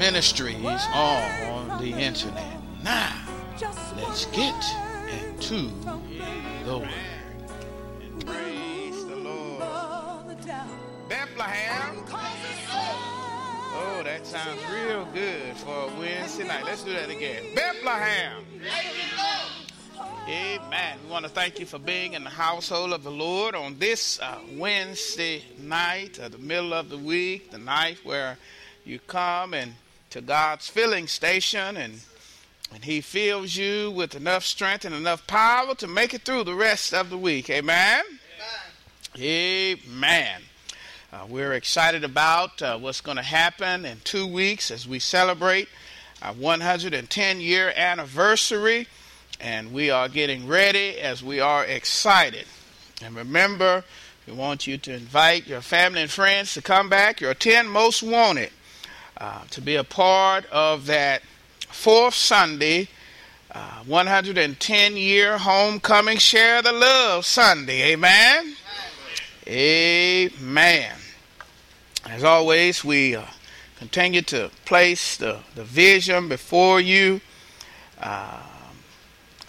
ministries on the internet. Now, let's get into the word. And praise the Lord. Bethlehem. Oh, that sounds real good for a Wednesday night. Let's do that again. Bethlehem. Amen. We want to thank you for being in the household of the Lord on this uh, Wednesday night, uh, the middle of the week, the night where you come and to God's filling station and and he fills you with enough strength and enough power to make it through the rest of the week. Amen. Amen. Amen. Uh, we're excited about uh, what's going to happen in two weeks as we celebrate our 110 year anniversary, and we are getting ready as we are excited. And remember, we want you to invite your family and friends to come back, your 10 most wanted uh, to be a part of that fourth Sunday, uh, 110 year homecoming Share the Love Sunday. Amen. Amen. As always, we uh, continue to place the, the vision before you uh,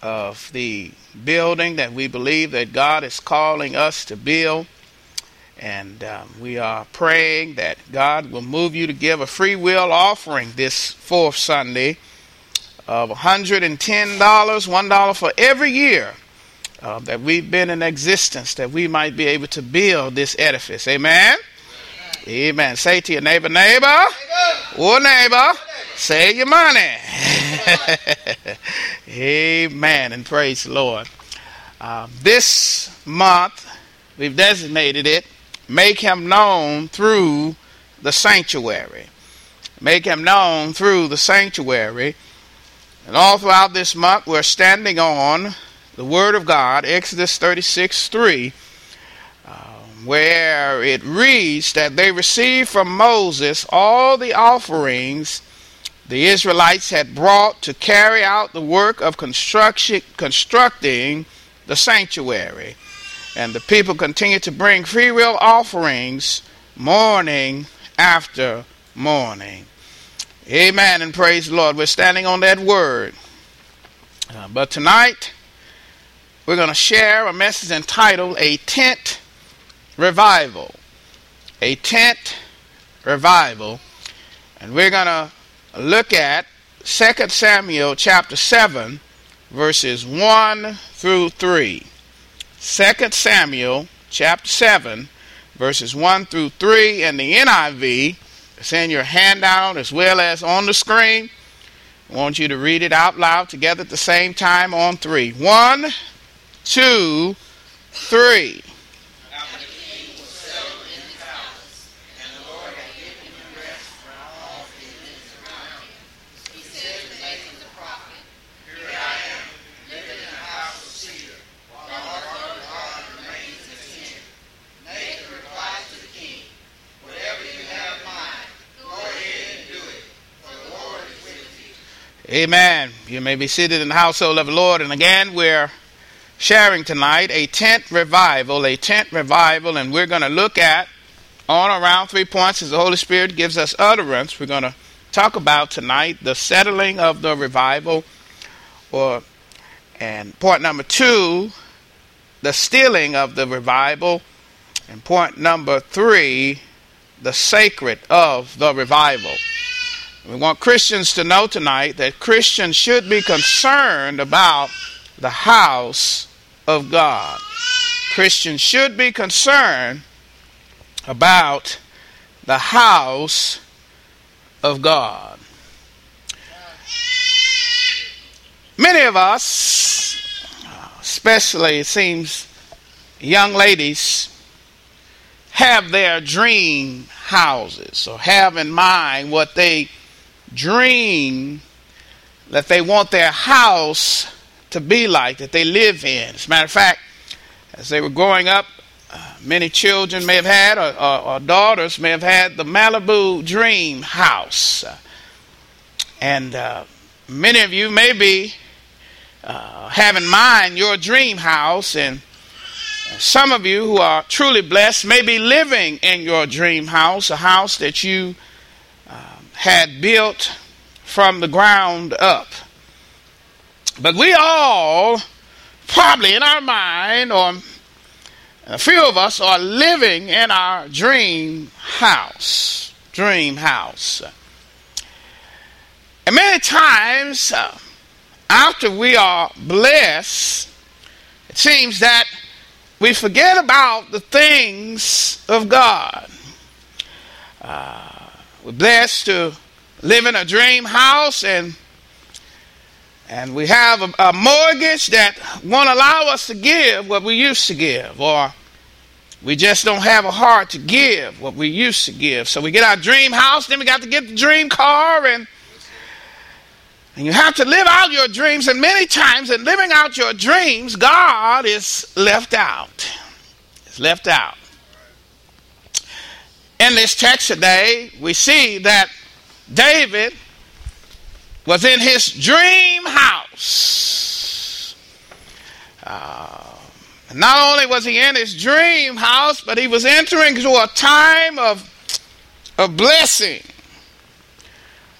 of the building that we believe that God is calling us to build. And um, we are praying that God will move you to give a free will offering this fourth Sunday of $110, $1 for every year uh, that we've been in existence, that we might be able to build this edifice. Amen? Amen. Amen. Say to your neighbor, neighbor, neighbor. or neighbor, save your money. Amen. And praise the Lord. Uh, this month, we've designated it Make him known through the sanctuary. Make him known through the sanctuary. And all throughout this month, we're standing on the Word of God, Exodus 36 3, uh, where it reads that they received from Moses all the offerings the Israelites had brought to carry out the work of construction, constructing the sanctuary. And the people continued to bring free will offerings morning after morning. Amen and praise the Lord. We're standing on that word. Uh, but tonight, we're going to share a message entitled A Tent Revival. A Tent Revival. And we're going to look at 2 Samuel chapter 7, verses 1 through 3. 2 Samuel chapter 7, verses 1 through 3 in the NIV. It's in your handout as well as on the screen. I want you to read it out loud together at the same time on three. One, two, three. Amen. You may be seated in the household of the Lord. And again, we're sharing tonight a tent revival, a tent revival, and we're going to look at on around three points as the Holy Spirit gives us utterance. We're going to talk about tonight the settling of the revival, or and point number two, the stealing of the revival, and point number three, the sacred of the revival. We want Christians to know tonight that Christians should be concerned about the house of God. Christians should be concerned about the house of God. Many of us, especially it seems young ladies, have their dream houses or have in mind what they dream that they want their house to be like, that they live in. As a matter of fact, as they were growing up, uh, many children may have had, or, or, or, daughters may have had, the Malibu Dream House. Uh, and uh, many of you may be uh, have in mind your dream house, and some of you who are truly blessed may be living in your dream house, a house that you had built from the ground up. But we all, probably in our mind, or a few of us, are living in our dream house. Dream house. And many times, uh, after we are blessed, it seems that we forget about the things of God. Uh, we're blessed to live in a dream house and and we have a, a, mortgage that won't allow us to give what we used to give or we just don't have a heart to give what we used to give so we get our dream house then we got to get the dream car and and you have to live out your dreams, and many times in living out your dreams, God is left out. It's left out. In this text today, we see that David was in his dream house. Uh, not only was he in his dream house, but he was entering into a time of, of blessing.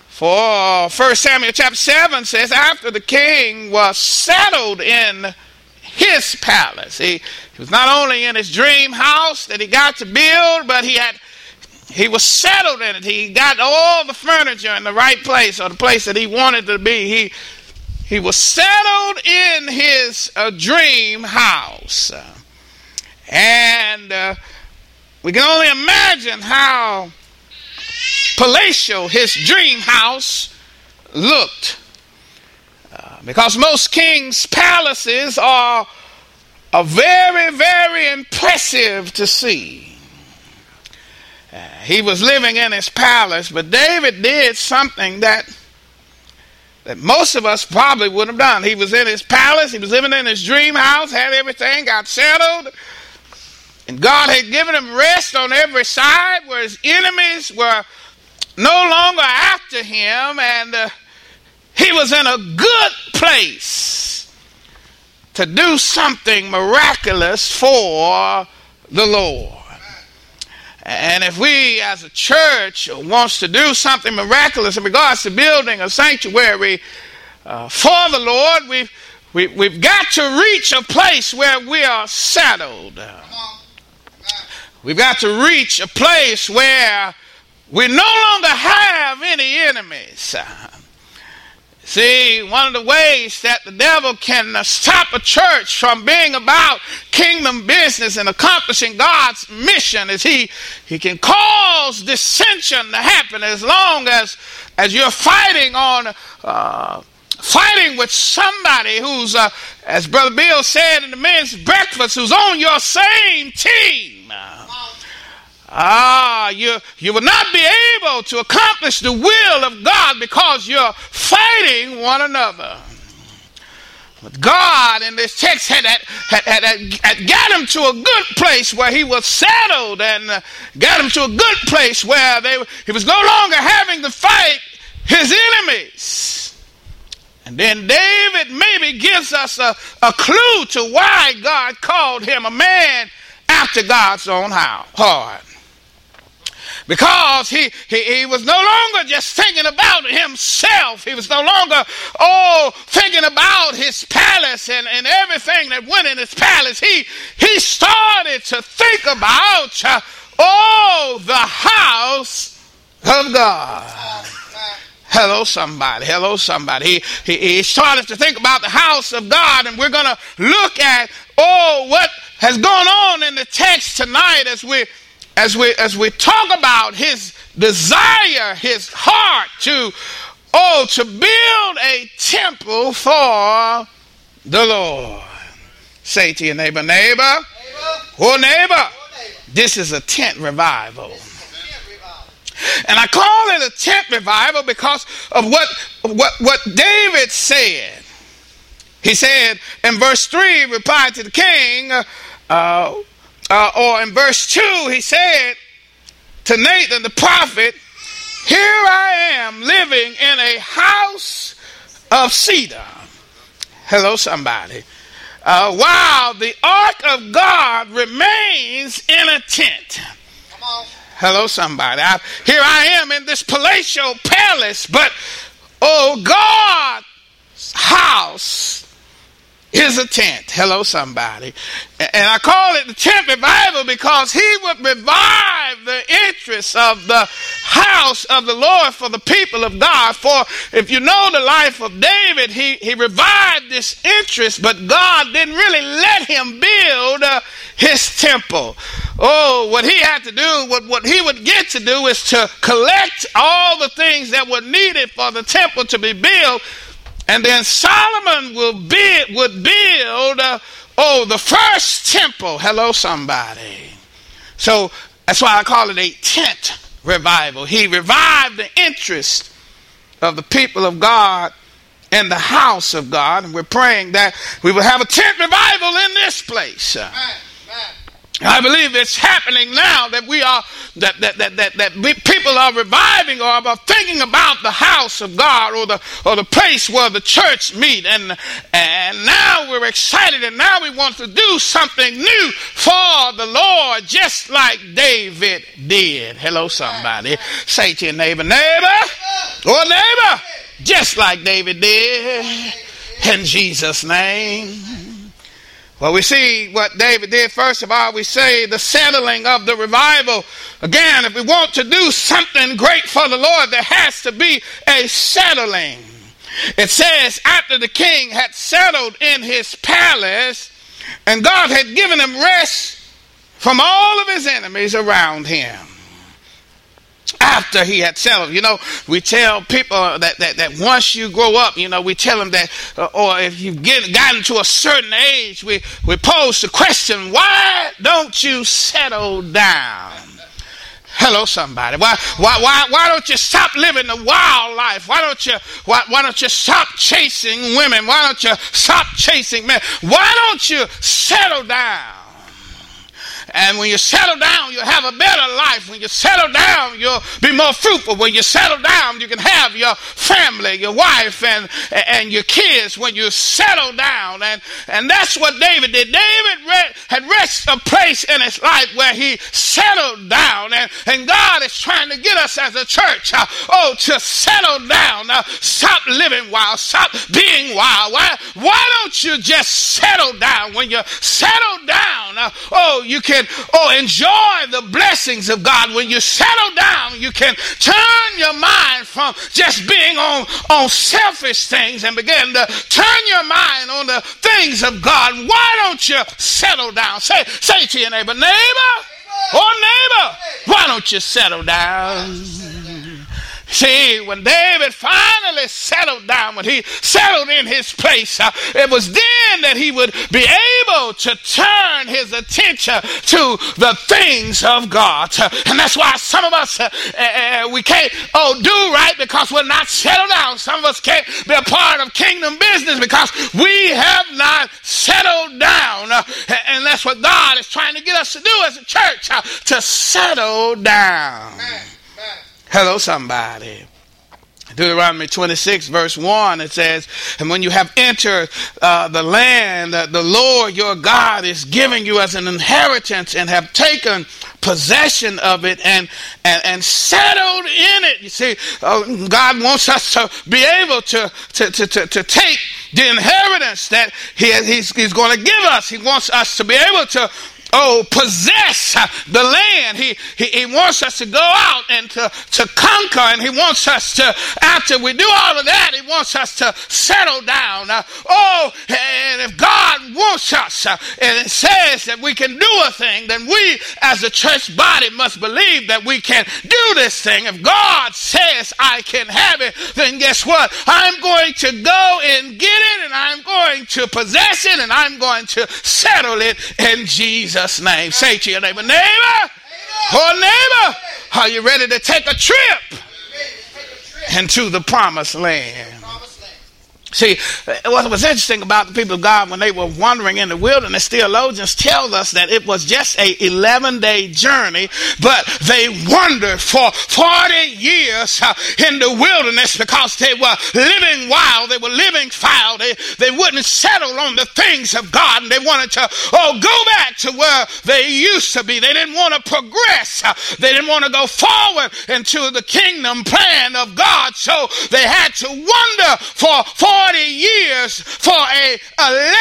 For 1 Samuel chapter 7 says, after the king was settled in his palace, he, he was not only in his dream house that he got to build, but he had he was settled in it. He got all the furniture in the right place or the place that he wanted to be. He he was settled in his uh, dream house. and uh, we can only imagine how palatial his dream house looked. Uh, because most kings' palaces are, are very, very impressive to see. Uh, he was living in his palace, but David did something that that most of us probably wouldn't have done. He was in his palace, he was living in his dream house, had everything, got settled, and God had given him rest on every side where his enemies were no longer after him, and uh, he was in a good place to do something miraculous for the Lord. And if we as a church wants to do something miraculous in regards to building a sanctuary uh, for the Lord, we've, we, have we have got to reach a place where we are settled. We've got to reach a place where we no longer have any enemies. See, one of the ways that the devil can stop a church from being about kingdom business and accomplishing God's mission is he, he can cause dissension to happen as long as, as you're fighting on, uh, fighting with somebody who's, uh, as Brother Bill said in the men's breakfast, who's on your same team. Ah, you, you will not be able to accomplish the will of God because you're fighting one another. But God in this text had, had, had, had, got him to a good place where he was settled and uh, got him to a good place where they, he was no longer having to fight his enemies. And then David maybe gives us a, a clue to why God called him a man after God's own heart because he, he, he was no longer just thinking about himself. He was no longer, oh, thinking about his palace and, and everything that went in his palace. He, he started to think about, uh, oh, the house of God. Hello, somebody. Hello, somebody. He, he, he started to think about the house of God, and we're going to look at, oh, what has gone on in the text tonight as we as we as we talk about his desire, his heart to oh to build a temple for the Lord. Say to your neighbor, neighbor, neighbor. oh neighbor, oh, neighbor. this is a tent revival. And I call it a tent revival because of what, what, what David said. He said in verse 3, replied to the king, uh, uh, or in verse 2, he said to Nathan the prophet, Here I am living in a house of cedar. Hello, somebody. Uh, while the ark of God remains in a tent. Hello, somebody. I, here I am in this palatial palace, but oh, God's house is a tent. Hello, somebody. And I call it the tent revival because he would revive the interest of the house of the Lord for the people of God. For if you know the life of David, he, he revived this interest, but God didn't really let him build uh, his temple. Oh, what he had to do, what, what he would get to do is to collect all the things that were needed for the temple to be built and then Solomon will build, would build, uh, oh, the first temple. Hello, somebody. So that's why I call it a tent revival. He revived the interest of the people of God in the house of God. And we're praying that we will have a tent revival in this place. I believe it's happening now that we are that that that that, that people are reviving or are thinking about the house of God or the or the place where the church meet and and now we're excited and now we want to do something new for the Lord just like David did. Hello somebody. Say to your neighbor, neighbor, or neighbor, just like David did in Jesus name. Well, we see what David did. First of all, we say the settling of the revival. Again, if we want to do something great for the Lord, there has to be a settling. It says, after the king had settled in his palace, and God had given him rest from all of his enemies around him after he had settled. You know, we tell people that, that, that once you grow up, you know, we tell them that, uh, or if you've get, gotten to a certain age, we, we pose the question, why don't you settle down? Hello, somebody. Why, why, why, why don't you stop living the wild life? Why don't you, why, why don't you stop chasing women? Why don't you stop chasing men? Why don't you settle down? And when you settle down, you'll have a better life. When you settle down, you'll be more fruitful. When you settle down, you can have your family, your wife, and, and your kids when you settle down. And, and that's what David did. David re- had reached a place in his life where he settled down. And, and God is trying to get us as a church, uh, oh, to settle down. Uh, stop living wild. Stop being wild. Why, why don't you just settle down? When you settle down, uh, oh, you can can, oh, enjoy the blessings of God. When you settle down, you can turn your mind from just being on, on selfish things and begin to turn your mind on the things of God. Why don't you settle down? Say, say to your neighbor, neighbor, or oh neighbor, why don't you settle down? See, when David finally settled down, when he settled in his place, uh, it was then that he would be able to turn his attention to the things of God. Uh, and that's why some of us, uh, uh, we can't oh, do right because we're not settled down. Some of us can't be a part of kingdom business because we have not settled down. Uh, and that's what God is trying to get us to do as a church, uh, to settle down. Amen. Hello, somebody. Deuteronomy 26, verse 1, it says, And when you have entered uh, the land that the Lord your God is giving you as an inheritance and have taken possession of it and, and, and settled in it. You see, uh, God wants us to be able to, to, to, to, to take the inheritance that he, he's, he's going to give us. He wants us to be able to oh, possess the land. He, he, he wants us to go out and to, to conquer, and he wants us to, after we do all of that, he wants us to settle down. Uh, oh, and if God wants us, uh, and it says that we can do a thing, then we as a church body must believe that we can do this thing. If God says I can have it, then guess what? I'm going to go and get it, and I'm going to possess it, and I'm going to settle it in Jesus' name. Say to your neighbor, neighbor, oh neighbor, are you ready to take a trip into the promised land? See, what was interesting about the people of God when they were wandering in the wilderness, theologians tell us that it was just a 11 day journey, but they wandered for 40 years uh, in the wilderness because they were living wild, they were living foul, they, they wouldn't settle on the things of God, and they wanted to, oh, go back to where they used to be. They didn't want to progress, uh, they didn't want to go forward into the kingdom plan of God, so they had to wander for 40 40 years for a 11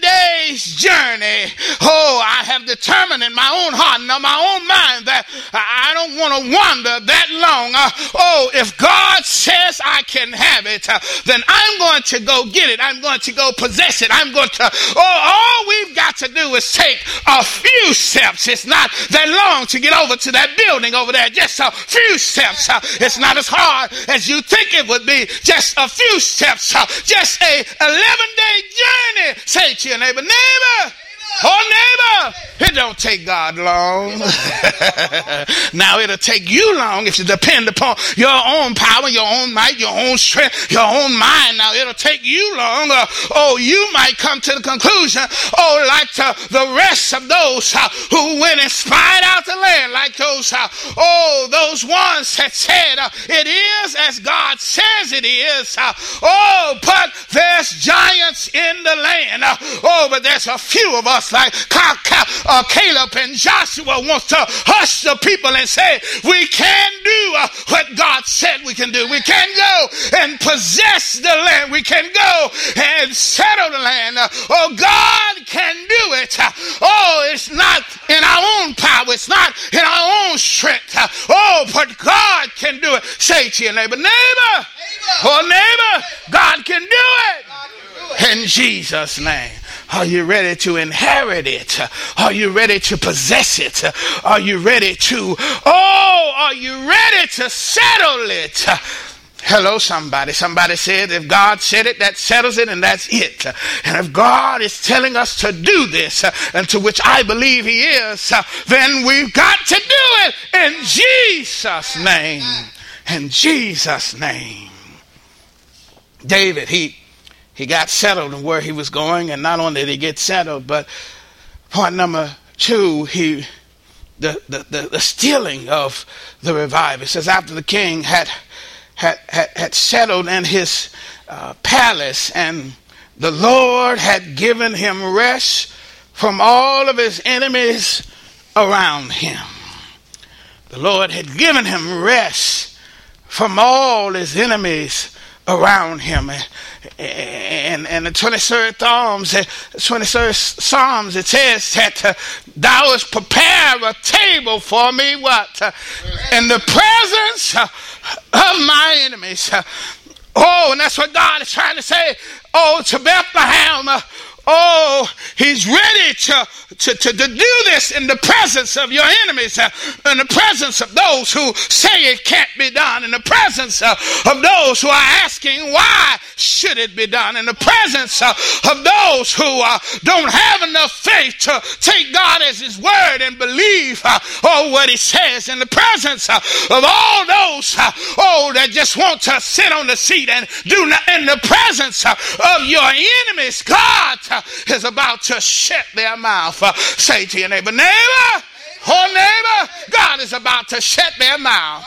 days journey. Oh, I have determined in my own heart and in my own mind that I don't want to wander that long. Uh, oh, if God says I can have it, uh, then I'm going to go get it. I'm going to go possess it. I'm going to, oh, all we've got to do is take a few steps. It's not that long to get over to that building over there. Just a few steps. Uh, it's not as hard as you think it would be. Just a few steps. Just a 11 day journey. Say to your neighbor, neighbor, Oh, neighbor, it don't take God long. now it'll take you long if you depend upon your own power, your own might, your own strength, your own mind. Now it'll take you long. Uh, oh, you might come to the conclusion, oh, like the rest of those uh, who went and spied out the land, like those, uh, oh, those ones that said, uh, it is as God says it is. Uh, oh, but there's giants in the land. Uh, oh, but there's a few of us like uh, Caleb and Joshua wants to hush the people and say, we can do uh, what God said we can do. We can go and possess the land. We can go and settle the land. Uh, oh, God can do it. Oh, it's not in our own power. It's not in our own strength. Oh, but God can do it. Say to your neighbor, neighbor, neighbor. oh, neighbor, God can do it. In Jesus' name. Are you ready to inherit it? Are you ready to possess it? Are you ready to, oh, are you ready to settle it? Hello, somebody. Somebody said, if God said it, that settles it, and that's it. And if God is telling us to do this, and to which I believe He is, then we've got to do it in Jesus' name. In Jesus' name. David, he he got settled in where he was going, and not only did he get settled, but point number two, he the, the, the, the stealing of the revival. It says after the king had had, had, had settled in his uh, palace and the Lord had given him rest from all of his enemies around him. The Lord had given him rest from all his enemies around him and, and the 23rd Psalms, 23rd Psalms, it says that uh, thou hast prepared a table for me, what? Uh, in the presence uh, of my enemies. Uh, oh, and that's what God is trying to say. Oh, to Bethlehem. Uh, oh, he's ready to to, to, to do this in the presence of your enemies, uh, in the presence of those who say it can't be done, in the presence uh, of those who are asking why should it be done, in the presence uh, of those who uh, don't have enough faith to take God as His word and believe uh, oh what He says, in the presence uh, of all those oh that just want to sit on the seat and do not, in the presence of your enemies, God is about to shut their mouth uh, say to your neighbor, neighbor, oh neighbor, God is about to shut their mouth.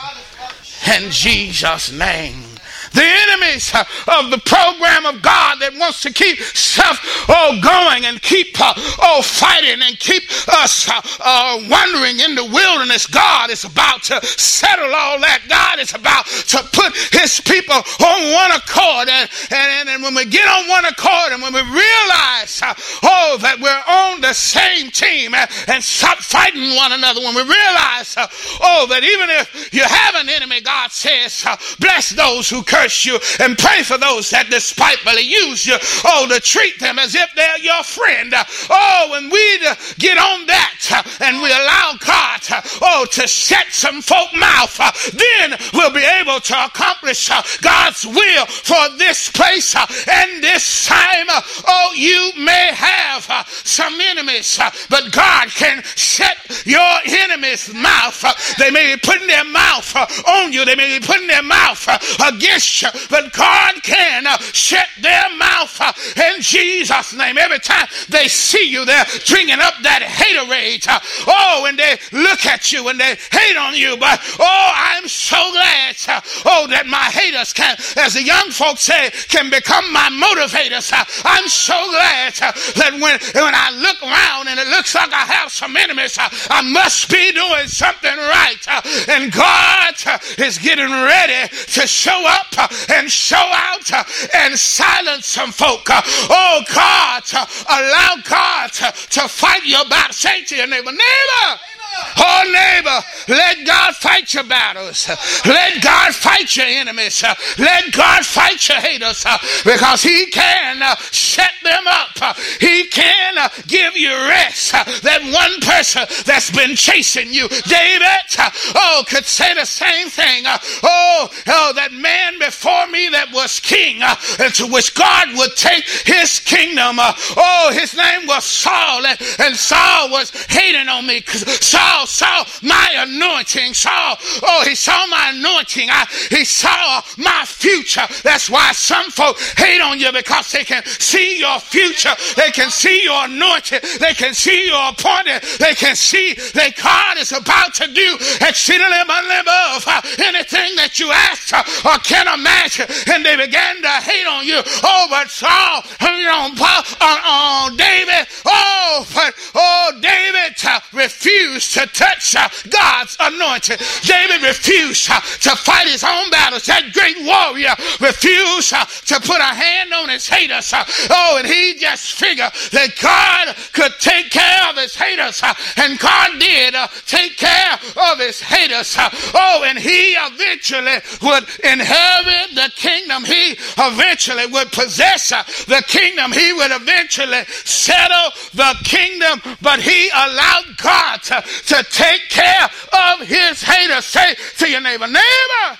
In Jesus' name. The enemies of the program of God that wants to keep stuff oh going and keep uh, oh fighting and keep us uh, uh, wandering in the wilderness. God is about to settle all that. God is about to put His people on one accord, and, and, and when we get on one accord, and when we realize oh that we're on the same team and, and stop fighting one another, when we realize oh that even if you have an enemy, God says, bless those who curse you and pray for those that despitefully use you. Oh, to treat them as if they're your friend. Oh, when we get on that and we allow God, oh, to shut some folk mouth, then we'll be able to accomplish God's will for this place and this time. Oh, you may have some enemies, but God can shut your enemies' mouth. They may be putting their mouth on you. They may be putting their mouth against you, but God can shut their mouth in Jesus' name. Every time they see you, they're drinking up that haterade. Oh, and they look at you and they hate on you. But oh, I'm so glad, oh, that my haters can, as the young folks say, can become my motivators. I'm so glad that when, when I look around and it looks like I have some enemies, I must be doing something right. And God is getting ready to show up and show out and silence some folk. Oh, God, allow God to fight your battle. Say to your neighbor, neighbor. Oh, neighbor, let God fight your battles. Let God fight your enemies. Let God fight your haters because He can uh, set them up. He can uh, give you rest. That one person that's been chasing you, David, oh, could say the same thing. Oh, oh, that man before me that was king, uh, to which God would take his kingdom. Oh, his name was Saul, and Saul was hating on me because Saul saw my anointing. Saw, oh, he saw my anointing. I, he saw my future. That's why some folk hate on you because they can see your future. They can see your anointing. They can see your appointed. They can see that God is about to do exceedingly above uh, anything that you ask uh, or can imagine. And they began to hate on you. Oh, but Saul, you know, on, on David. Oh, but oh, David uh, refused to touch uh, God's anointed. David refused uh, to fight his own battles. That great warrior refused uh, to put a hand on his haters. Oh, and he just figured that God could take care of his haters. And God did take care of his haters. Oh, and he eventually would inherit the kingdom. He eventually would possess the kingdom. He would eventually settle the kingdom. But he allowed God to, to take care of his haters. Say to your neighbor, neighbor.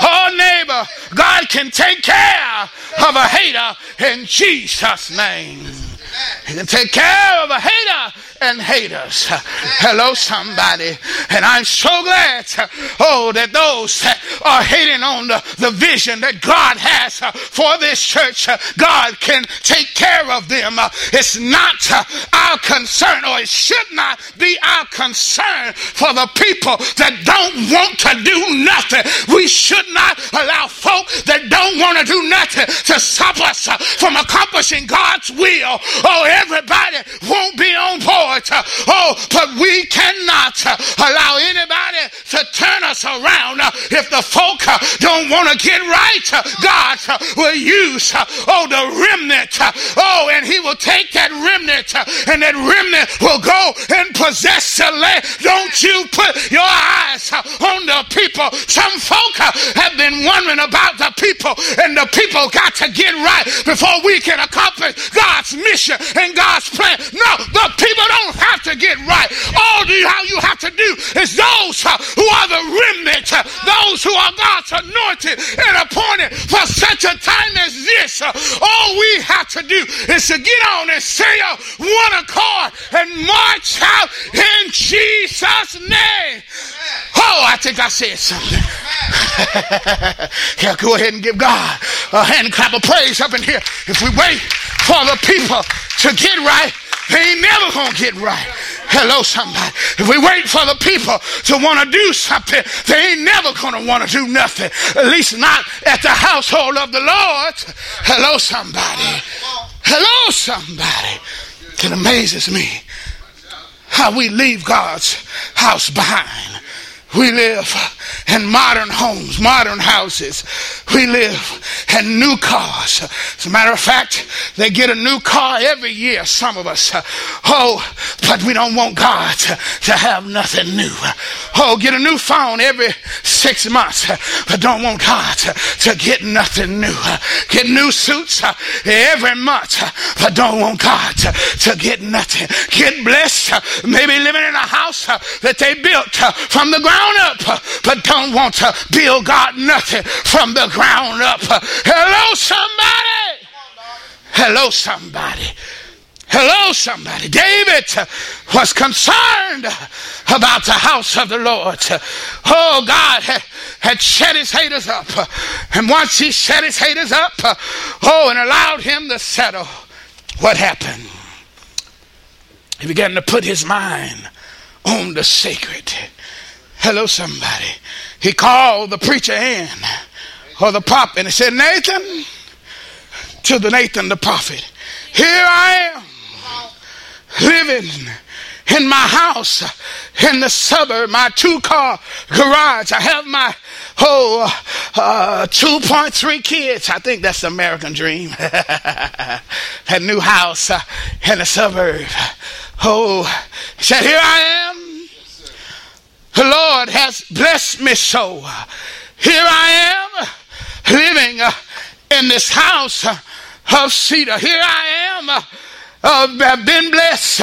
Oh, neighbor, God can take care of a hater in Jesus' name. He can take care of a hater and haters. Hello, somebody. And I'm so glad, oh, that those that are hating on the, the vision that God has for this church, God can take care of them. It's not our concern, or it should not be our concern for the people that don't want to do nothing. We should not allow folk that don't want to do nothing to stop us from accomplishing God's will. Oh, everybody won't be on board Lord. Uh, oh, but we cannot uh, allow anybody to turn us around uh, if the folk don't want to get right. God will use, oh, the remnant. Oh, and He will take that remnant and that remnant will go and possess the land. Don't you put your eyes on the people. Some folk have been wondering about the people, and the people got to get right before we can accomplish God's mission and God's plan. No, the people don't don't have to get right. All you, you have to do is those uh, who are the remnant, uh, those who are God's anointed and appointed for such a time as this. Uh, all we have to do is to get on and say a one accord and march out in Jesus' name. Oh, I think I said something. yeah, go ahead and give God a hand clap of praise up in here. If we wait for the people to get right, they ain't never gonna get right. Hello, somebody. If we wait for the people to want to do something, they ain't never to want to do nothing. At least not at the household of the Lord. Hello, somebody. Hello, somebody. It amazes me how we leave God's house behind. We live in modern homes, modern houses. We live in new cars. As a matter of fact, they get a new car every year, some of us. Oh, but we don't want God to, to have nothing new. Oh, get a new phone every six months, but don't want God to, to get nothing new. Get new suits every month, but don't want God to, to get nothing. Get blessed, maybe living in a house that they built from the ground ground up, but don't want to build God nothing from the ground up. Hello, somebody. Hello, somebody. Hello, somebody. David was concerned about the house of the Lord. Oh, God had, had set his haters up. And once he set his haters up, oh, and allowed him to settle, what happened? He began to put his mind on the sacred. Hello, somebody. He called the preacher in, or the prophet, and he said, Nathan, to the Nathan the prophet, here I am living in my house in the suburb, my two car garage. I have my whole uh, 2.3 kids. I think that's the American dream. that new house uh, in the suburb. Oh, he said, Here I am blessed me so. Here I am living uh, in this house uh, of cedar. Here I am, uh, have been blessed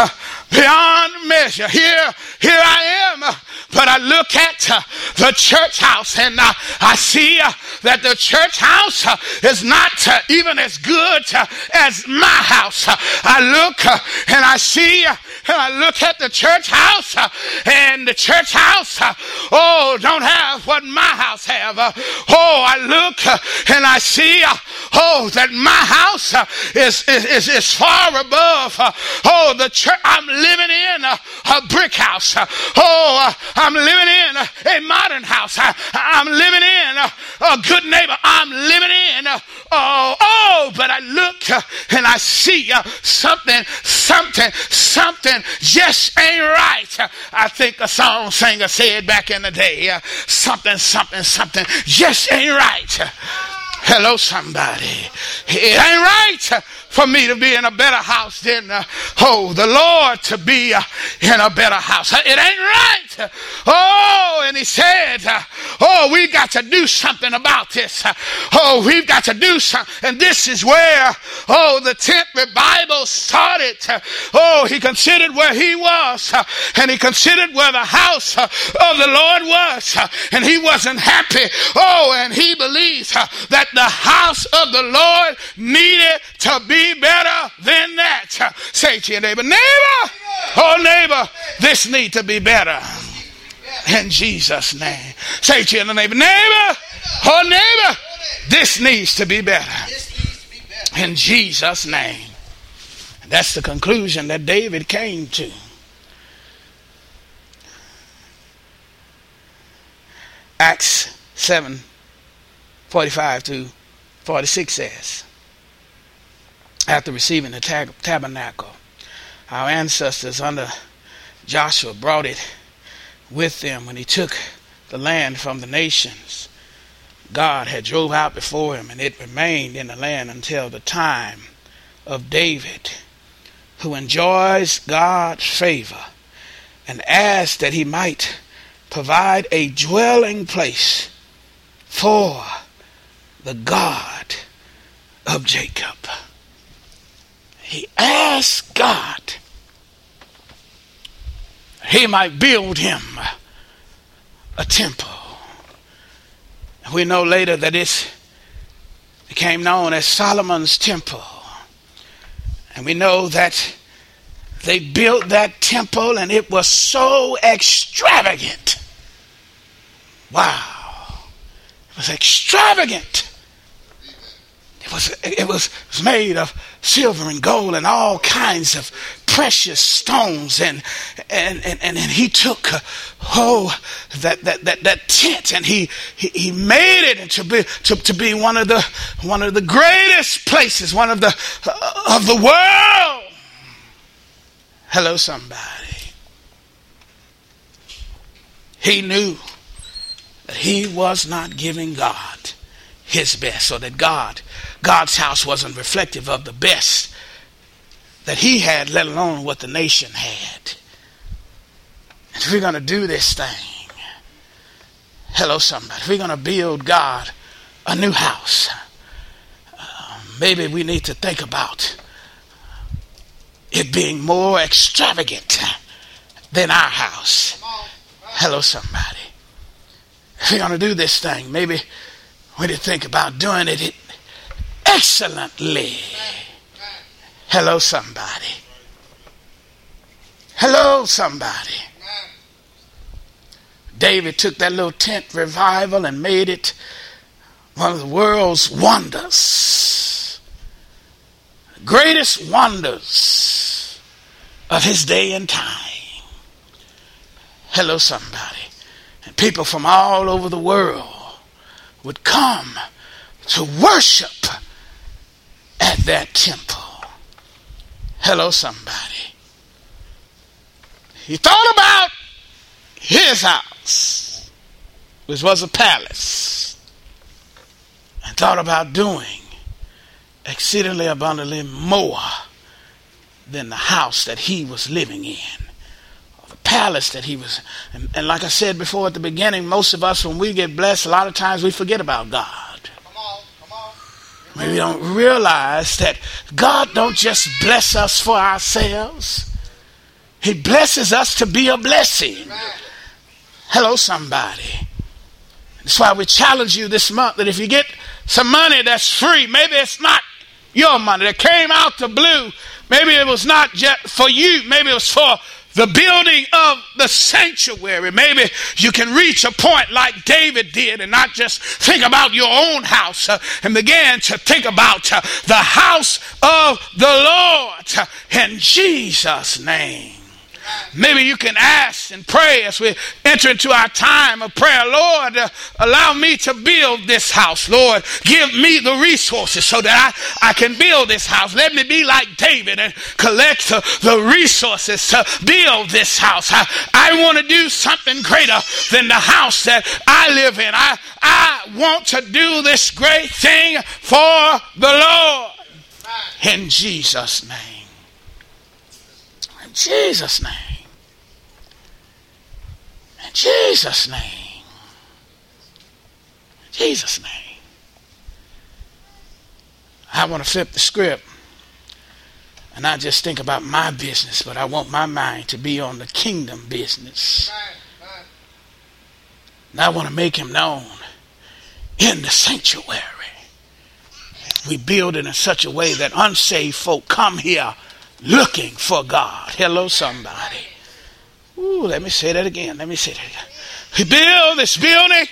beyond measure. Here, here I am but I look at uh, the church house and uh, I see uh, that the church house is not even as good as my house. I look and I see I look at the church house uh, and the church house, uh, oh, don't have what my house have. Uh, oh, I look and I see, oh, that my house is, is, is, far above, oh, the church I'm living in a brick house. oh, I'm living in a modern house. I, am living in a, good neighbor. I'm living in oh, oh, but I look and I see something, something, something just ain't right. I think a song singer said back in the day, uh, something, something, something just ain't right. Hello, somebody. It ain't right for me to be in a better house than, uh, oh, the Lord to be uh, in a better house. Uh, it ain't right. Oh, and he said, uh, oh, we got to do something about this. Uh, oh, we've got to do something. And this is where, oh, the tent revival started. Uh, oh, he considered where he was and he considered where the house of the Lord was and he wasn't happy. Oh, and he believed that the house of the Lord needed to be better than that. Say to your neighbor, neighbor, oh neighbor, this need to be better. In Jesus' name. Say to your neighbor, neighbor, oh neighbor, this needs to be better. In Jesus' name. That's the conclusion that David came to. Acts 7 45 to 46 says after receiving the tab- tabernacle. Our ancestors under Joshua brought it with them when he took the land from the nations. God had drove out before him, and it remained in the land until the time of David, who enjoys God's favor and asked that he might provide a dwelling place for the God of Jacob he asked God he might build him a temple. We know later that it became known as Solomon's temple. And we know that they built that temple and it was so extravagant. Wow. It was extravagant. It was, was, it was made of silver and gold and all kinds of precious stones. And and and, and, and he took uh, oh that, that that that tent and he he, he made it to be to, to be one of the one of the greatest places one of the uh, of the world. Hello somebody. He knew that he was not giving God his best, or that God, God's house wasn't reflective of the best that he had, let alone what the nation had. And if we're going to do this thing, hello, somebody, if we're going to build God a new house, uh, maybe we need to think about it being more extravagant than our house. Hello, somebody. If we're going to do this thing, maybe when you think about doing it it excellently. Hello, somebody. Hello, somebody. David took that little tent revival and made it one of the world's wonders, greatest wonders of his day and time. Hello, somebody. And people from all over the world would come to worship at that temple. Hello, somebody. He thought about his house, which was a palace, and thought about doing exceedingly abundantly more than the house that he was living in palace that he was. And, and, like I said before at the beginning, most of us, when we get blessed, a lot of times we forget about God. Come on, come on. Maybe we don't realize that God don't just bless us for ourselves. He blesses us to be a blessing. Hello, somebody. That's why we challenge you this month that if you get some money that's free, maybe it's not your money that came out the blue. Maybe it was not just for you. Maybe it was for the building of the sanctuary. Maybe you can reach a point like David did and not just think about your own house uh, and begin to think about uh, the house of the Lord uh, in Jesus' name. Maybe you can ask and pray as we enter into our time of prayer. Lord, uh, allow me to build this house. Lord, give me the resources so that I, I can build this house. Let me be like David and collect uh, the resources to build this house. I, I want to do something greater than the house that I live in. I, I want to do this great thing for the Lord. In Jesus' name. In Jesus' name. In Jesus' name. In Jesus' name. I want to flip the script and not just think about my business, but I want my mind to be on the kingdom business. And I want to make him known in the sanctuary. We build it in such a way that unsaved folk come here looking for God. Hello, somebody. Ooh, let me say that again. Let me say that again. He built this building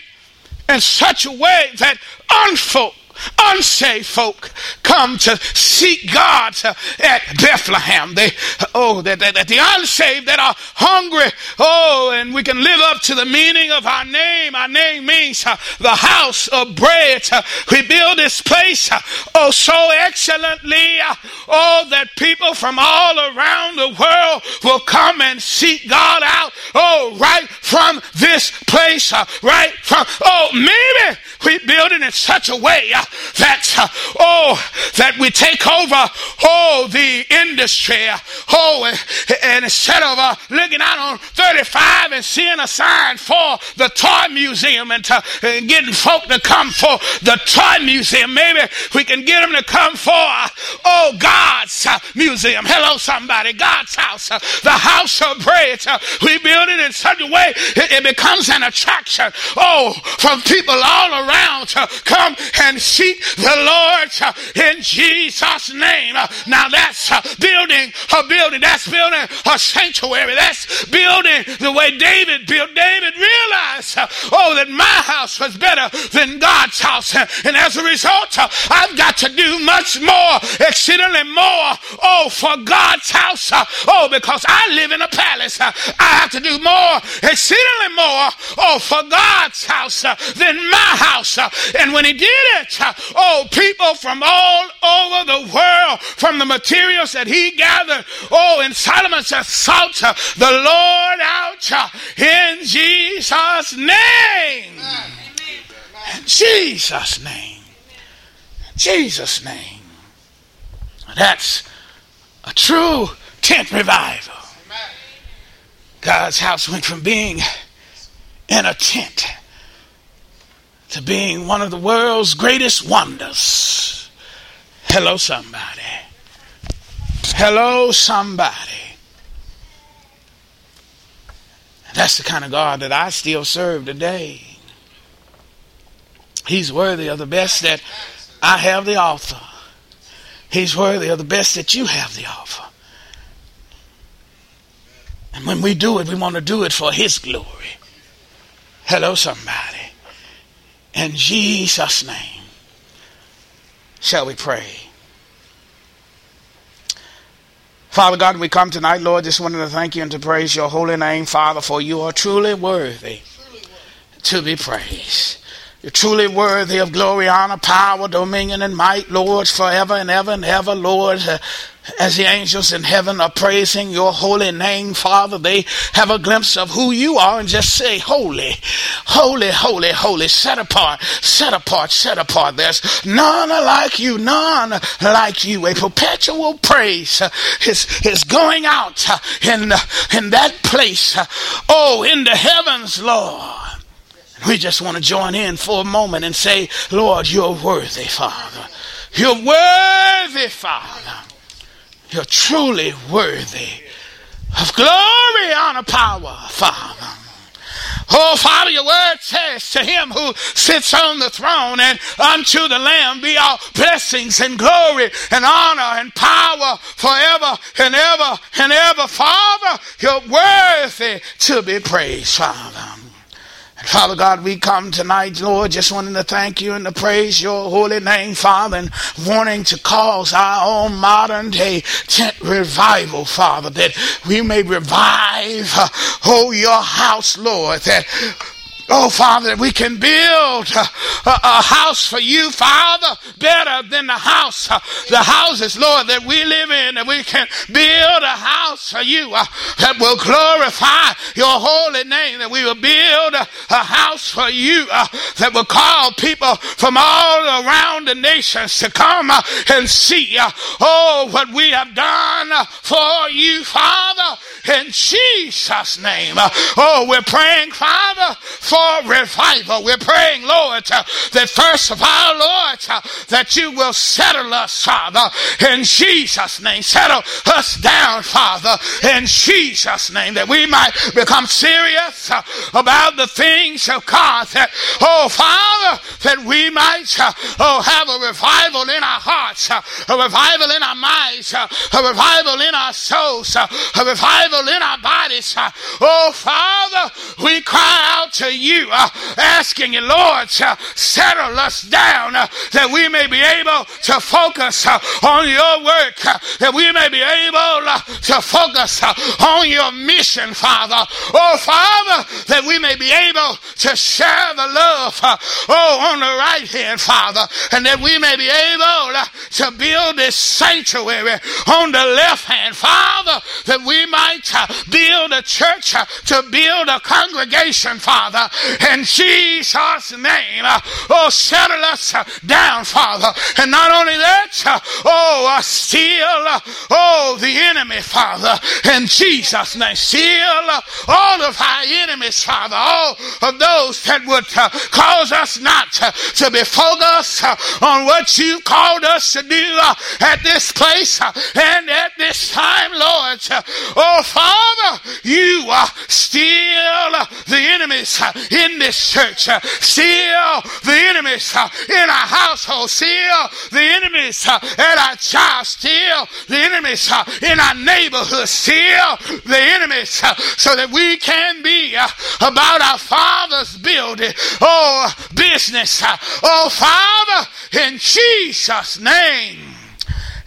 in such a way that unfolk unsaved folk come to seek God at Bethlehem. They, oh, that, that, that, the unsaved that are hungry, oh, and we can live up to the meaning of our name. Our name means uh, the house of bread. Uh, we build this place, uh, oh, so excellently, uh, oh, that people from all around the world will come and seek God out, oh, right from this place, uh, right from, oh, maybe we build it in such a way uh, that, uh, oh, that we take over, oh, the industry, oh, and instead of uh, looking out on 35 and seeing a sign for the toy museum and, to, and getting folk to come for the toy museum, maybe we can get them to come for, oh, oh, God's uh, museum. Hello, somebody, God's house, uh, the house of bread. Uh, we build it in such a way it, it becomes an attraction, oh, from people all around to come and seek the Lord uh, in Jesus' name. Now that's building a building. That's building a sanctuary. That's building the way David built. David realized oh, that my house was better than God's house. And as a result, I've got to do much more, exceedingly more, oh, for God's house. Oh, because I live in a palace. I have to do more, exceedingly more, oh, for God's house than my house. And when he did it, oh, people from all over the world, from the materials that he gathered, oh, and Solomon said, sought the Lord out in Jesus' name. In Jesus' name. Jesus' name. That's a true tent revival. God's house went from being in a tent to being one of the world's greatest wonders. Hello, somebody. Hello, somebody. That's the kind of God that I still serve today. He's worthy of the best that I have the offer. He's worthy of the best that you have to offer. And when we do it, we want to do it for His glory. Hello, somebody. In Jesus' name, shall we pray? Father God, we come tonight, Lord, just wanted to thank you and to praise your holy name, Father, for you are truly worthy to be praised. You're truly worthy of glory, honor, power, dominion, and might, Lord, forever and ever and ever, Lord. As the angels in heaven are praising your holy name, Father, they have a glimpse of who you are and just say, Holy, holy, holy, holy, set apart, set apart, set apart. There's none like you, none like you. A perpetual praise is, is going out in, in that place. Oh, in the heavens, Lord. We just want to join in for a moment and say, Lord, you're worthy, Father. You're worthy, Father. You're truly worthy of glory, honor, power, Father. Oh, Father, your word says to him who sits on the throne and unto the Lamb be all blessings and glory and honor and power forever and ever and ever. Father, you're worthy to be praised, Father. Father God, we come tonight, Lord, just wanting to thank you and to praise your holy name, Father, and wanting to cause our own modern day tent revival, Father, that we may revive, uh, oh, your house, Lord, that Oh, Father, that we can build a, a, house for you, Father, better than the house, uh, the houses, Lord, that we live in, that we can build a house for you uh, that will glorify your holy name, that we will build a, a house for you uh, that will call people from all around the nations to come uh, and see, uh, oh, what we have done uh, for you, Father, in Jesus' name. oh, we're praying, Father, for for revival. We're praying, Lord, uh, that first of all, Lord, uh, that you will settle us, Father, in Jesus' name. Settle us down, Father, in Jesus' name, that we might become serious uh, about the things of God. That, oh, Father, that we might, oh, have a revival in our hearts, a revival in our minds, a revival in our souls, a revival in our bodies. oh, Father, we cry out to you you, asking you, Lord, to settle us down uh, that we may be able to focus uh, on your work, uh, that we may be able to focus on your mission, Father. Oh, Father, that we may be able to share the love, oh, on the right hand, Father, and that we may be able to build this sanctuary on the left hand, Father, that we might build a church, to build a congregation, Father, in Jesus' name. Uh, oh, settle us uh, down, Father. And not only that, uh, oh, uh, steal, uh, oh, the enemy, Father. In Jesus' name, seal uh, all of our enemies, Father. All of those that would cause us not to be focused on what you called us to do at this place and at this time, Lord. Oh, Father, you are still the enemies in this church. Uh, seal the enemies uh, in our household. Seal the enemies uh, at our job. Seal the enemies in our neighborhood. Seal the enemies so that we can be about our Father's building. Oh, business. Oh, Father, in Jesus' name.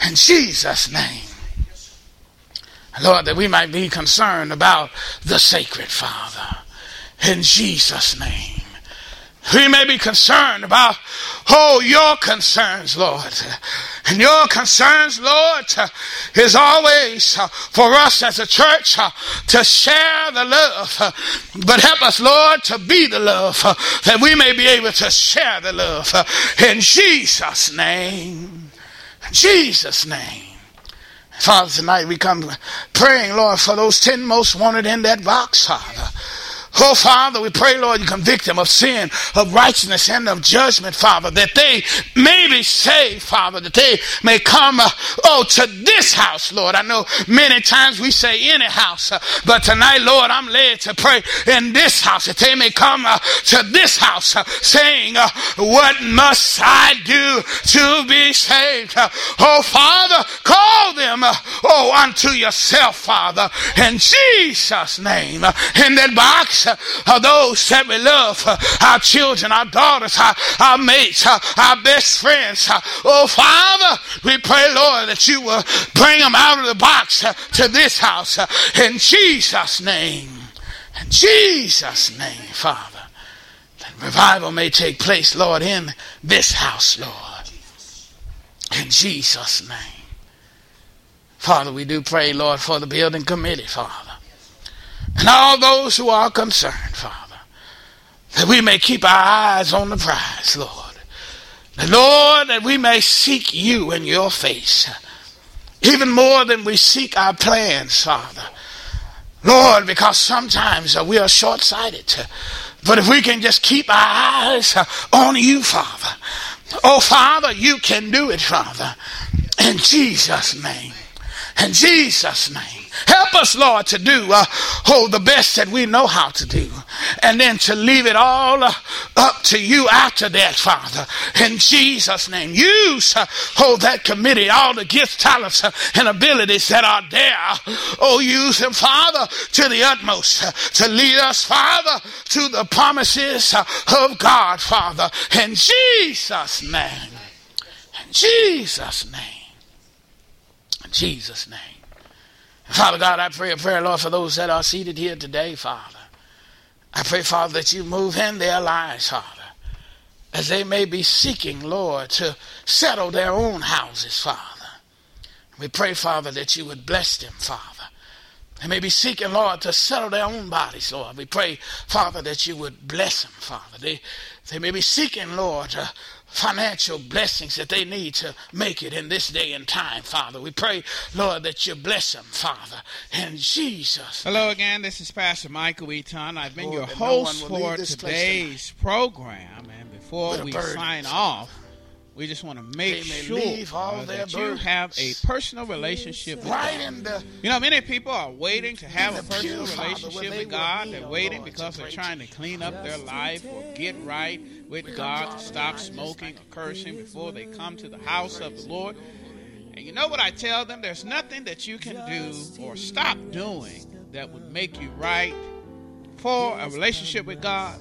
In Jesus' name. Lord, that we might be concerned about the sacred Father. In Jesus' name. We may be concerned about, oh, your concerns, Lord. And your concerns, Lord, is always for us as a church to share the love. But help us, Lord, to be the love that we may be able to share the love. In Jesus' name. In Jesus' name. Father, tonight we come praying, Lord, for those 10 most wanted in that box, Father. Oh, Father, we pray, Lord, you convict them of sin, of righteousness, and of judgment, Father, that they may be saved, Father, that they may come, uh, oh, to this house, Lord. I know many times we say any house, uh, but tonight, Lord, I'm led to pray in this house, that they may come uh, to this house uh, saying, uh, What must I do to be saved? Uh, oh, Father, call them, oh, unto yourself, Father, in Jesus' name. in that box, of uh, those that we love, uh, our children, our daughters, our, our mates, our, our best friends. Oh, Father, we pray, Lord, that you will bring them out of the box to this house in Jesus' name. In Jesus' name, Father. That revival may take place, Lord, in this house, Lord. In Jesus' name. Father, we do pray, Lord, for the building committee, Father and all those who are concerned, Father, that we may keep our eyes on the prize, Lord. The Lord, that we may seek you in your face, even more than we seek our plans, Father. Lord, because sometimes uh, we are short sighted. Uh, but if we can just keep our eyes uh, on you, Father. Oh, Father, you can do it, Father. In Jesus' name. In Jesus' name. Help us, Lord, to do, uh, oh, the best that we know how to do. And then to leave it all uh, up to you after that, Father. In Jesus' name. Use, uh, oh, that committee, all the gifts, talents, uh, and abilities that are there. Oh, use them, Father, to the utmost. Uh, to lead us, Father, to the promises uh, of God, Father. In Jesus' name. In Jesus' name. In Jesus' name. Father God, I pray a prayer, Lord, for those that are seated here today, Father. I pray, Father, that you move in their lives, Father, as they may be seeking, Lord, to settle their own houses, Father. We pray, Father, that you would bless them, Father. They may be seeking, Lord, to settle their own bodies, Lord. We pray, Father, that you would bless them, Father. They, they may be seeking, Lord, to financial blessings that they need to make it in this day and time, Father. We pray, Lord, that you bless them, Father, in Jesus. Hello again. This is Pastor Michael Eaton. I've been Lord, your host no for today's program. And before we sign off, we just want to make sure uh, that you have a personal relationship with God. You know, many people are waiting to have a personal relationship with God. They're waiting because they're trying to clean up their life or get right with God, to stop smoking or cursing before they come to the house of the Lord. And you know what I tell them? There's nothing that you can do or stop doing that would make you right for a relationship with God.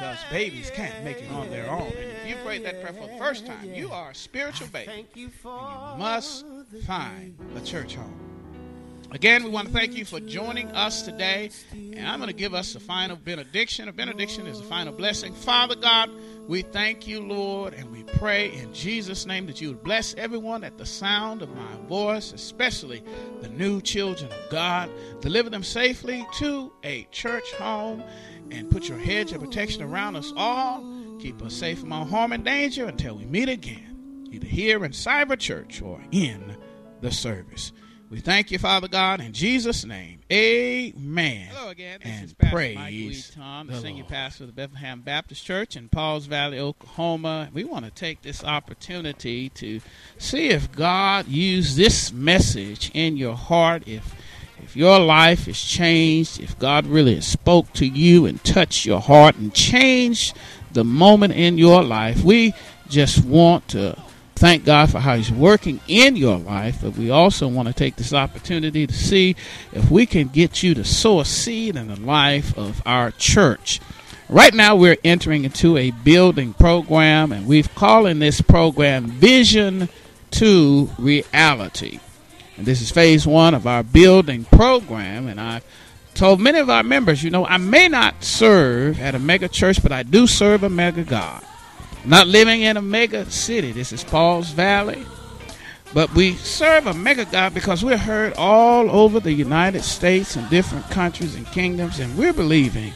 because babies can't make it on their own. And if you prayed that prayer for the first time, you are a spiritual baby. And you must find a church home. Again, we want to thank you for joining us today. And I'm going to give us a final benediction. A benediction is a final blessing. Father God, we thank you, Lord, and we pray in Jesus' name that you would bless everyone at the sound of my voice, especially the new children of God. Deliver them safely to a church home and put your hedge of protection around us all. Keep us safe from all harm and danger until we meet again, either here in Cyber Church or in the service. We thank you, Father God, in Jesus' name. Amen. Hello again. This and is Pastor praise Mike Lee Tom, the, the senior Lord. pastor of the Bethlehem Baptist Church in Pauls Valley, Oklahoma. We want to take this opportunity to see if God used this message in your heart, if if your life is changed, if God really spoke to you and touched your heart and changed the moment in your life, we just want to thank God for how He's working in your life, but we also want to take this opportunity to see if we can get you to sow a seed in the life of our church. Right now, we're entering into a building program, and we've calling this program Vision to Reality. And this is phase one of our building program. And I've told many of our members, you know, I may not serve at a mega church, but I do serve a mega God. Not living in a mega city. This is Pauls Valley. But we serve a mega God because we're heard all over the United States and different countries and kingdoms, and we're believing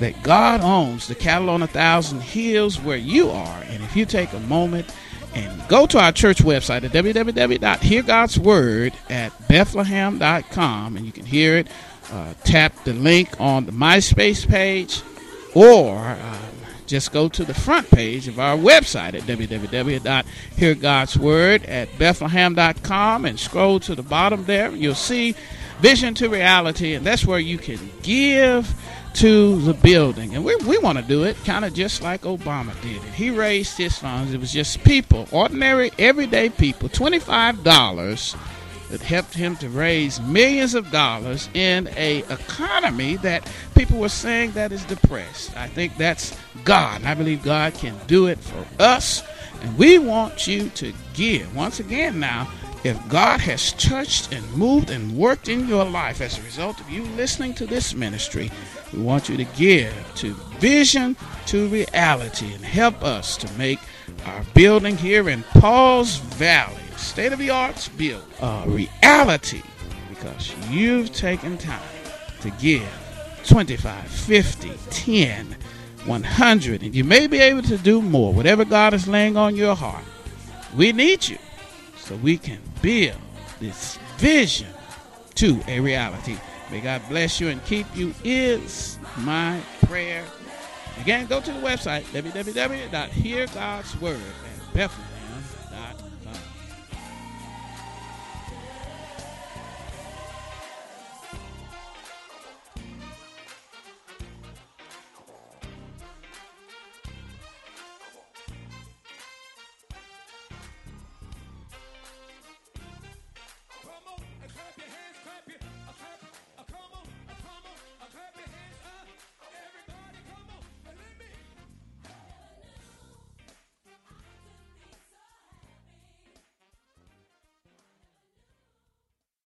that God owns the cattle on a thousand hills where you are. And if you take a moment and go to our church website at www.heargodsword at bethlehem.com and you can hear it. Uh, tap the link on the MySpace page or uh, just go to the front page of our website at www.heargodsword at bethlehem.com and scroll to the bottom there. You'll see Vision to Reality, and that's where you can give to the building. And we, we want to do it kind of just like Obama did it. He raised his funds. It was just people, ordinary, everyday people, $25 that helped him to raise millions of dollars in a economy that people were saying that is depressed. I think that's God. And I believe God can do it for us. And we want you to give. Once again now, if God has touched and moved and worked in your life as a result of you listening to this ministry, we want you to give to vision to reality and help us to make our building here in Pauls Valley, state of the arts build, a reality because you've taken time to give 25, 50, 10, 100, and you may be able to do more, whatever God is laying on your heart. We need you so we can build this vision to a reality. May God bless you and keep you is my prayer. Again, go to the website, www.heargodsword at Bethlehem